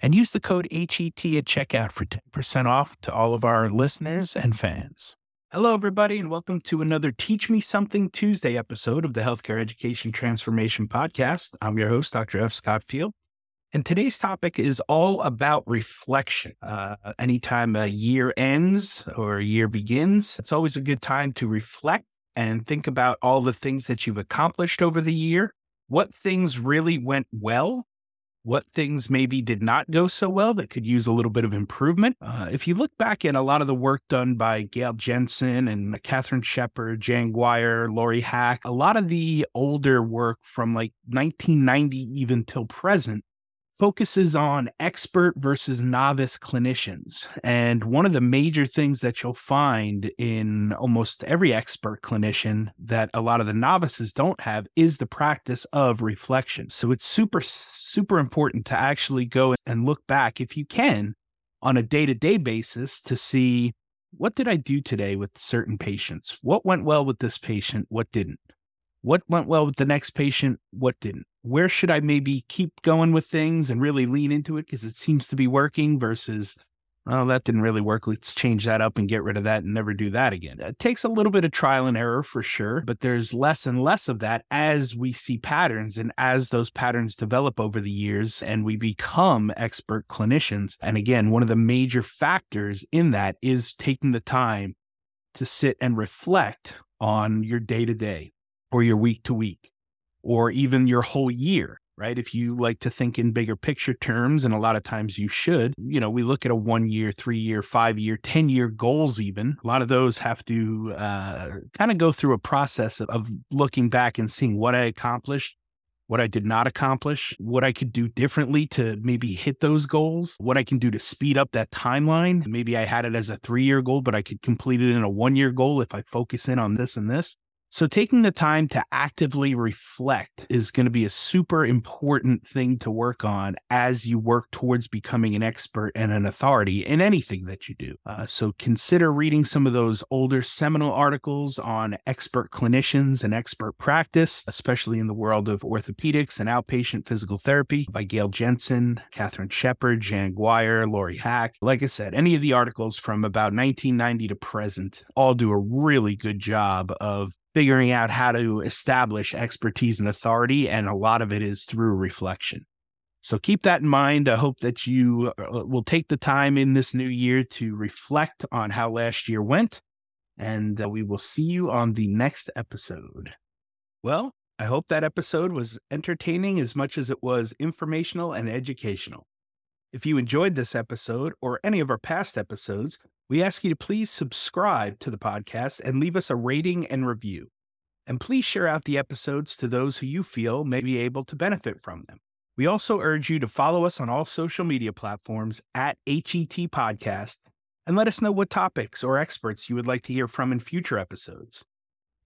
and use the code HET at checkout for 10% off to all of our listeners and fans. Hello, everybody, and welcome to another Teach Me Something Tuesday episode of the Healthcare Education Transformation Podcast. I'm your host, Dr. F. Scott Feil. And today's topic is all about reflection. Uh, anytime a year ends or a year begins, it's always a good time to reflect and think about all the things that you've accomplished over the year, what things really went well, what things maybe did not go so well that could use a little bit of improvement. Uh, if you look back at a lot of the work done by Gail Jensen and Katherine Shepard, Jan Gwyer, Lori Hack, a lot of the older work from like 1990 even till present focuses on expert versus novice clinicians. And one of the major things that you'll find in almost every expert clinician that a lot of the novices don't have is the practice of reflection. So it's super, super important to actually go and look back, if you can, on a day to day basis to see what did I do today with certain patients? What went well with this patient? What didn't? What went well with the next patient? What didn't? Where should I maybe keep going with things and really lean into it because it seems to be working versus, oh, that didn't really work. Let's change that up and get rid of that and never do that again. It takes a little bit of trial and error for sure, but there's less and less of that as we see patterns and as those patterns develop over the years and we become expert clinicians. And again, one of the major factors in that is taking the time to sit and reflect on your day to day or your week to week or even your whole year right? If you like to think in bigger picture terms, and a lot of times you should, you know, we look at a one year, three year, five year, 10 year goals, even. A lot of those have to uh, kind of go through a process of, of looking back and seeing what I accomplished. What I did not accomplish, what I could do differently to maybe hit those goals, what I can do to speed up that timeline. Maybe I had it as a three year goal, but I could complete it in a one year goal if I focus in on this and this. So, taking the time to actively reflect is going to be a super important thing to work on as you work towards becoming an expert and an authority in anything that you do. Uh, so, consider reading some of those older seminal articles on expert clinicians and expert practice, especially in the world of orthopedics and outpatient physical therapy by Gail Jensen, Katherine Shepard, Jan Gwyer, Lori Hack. Like I said, any of the articles from about 1990 to present all do a really good job of figuring out how to establish expertise and authority. And a lot of it is through reflection. So keep that in mind. I hope that you uh, will take the time in this new year to reflect on how last year went. And uh, we will see you on the next episode. Well, I hope that episode was entertaining as much as it was informational and educational. If you enjoyed this episode or any of our past episodes, we ask you to please subscribe to the podcast and leave us a rating and review. And please share out the episodes to those who you feel may be able to benefit from them. We also urge you to follow us on all social media platforms at HET Podcast and let us know what topics or experts you would like to hear from in future episodes.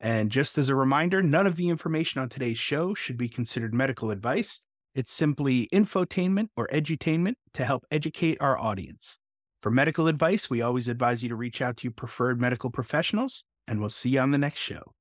And just as a reminder, none of the information on today's show should be considered medical advice. It's simply infotainment or edutainment to help educate our audience. For medical advice, we always advise you to reach out to your preferred medical professionals, and we'll see you on the next show.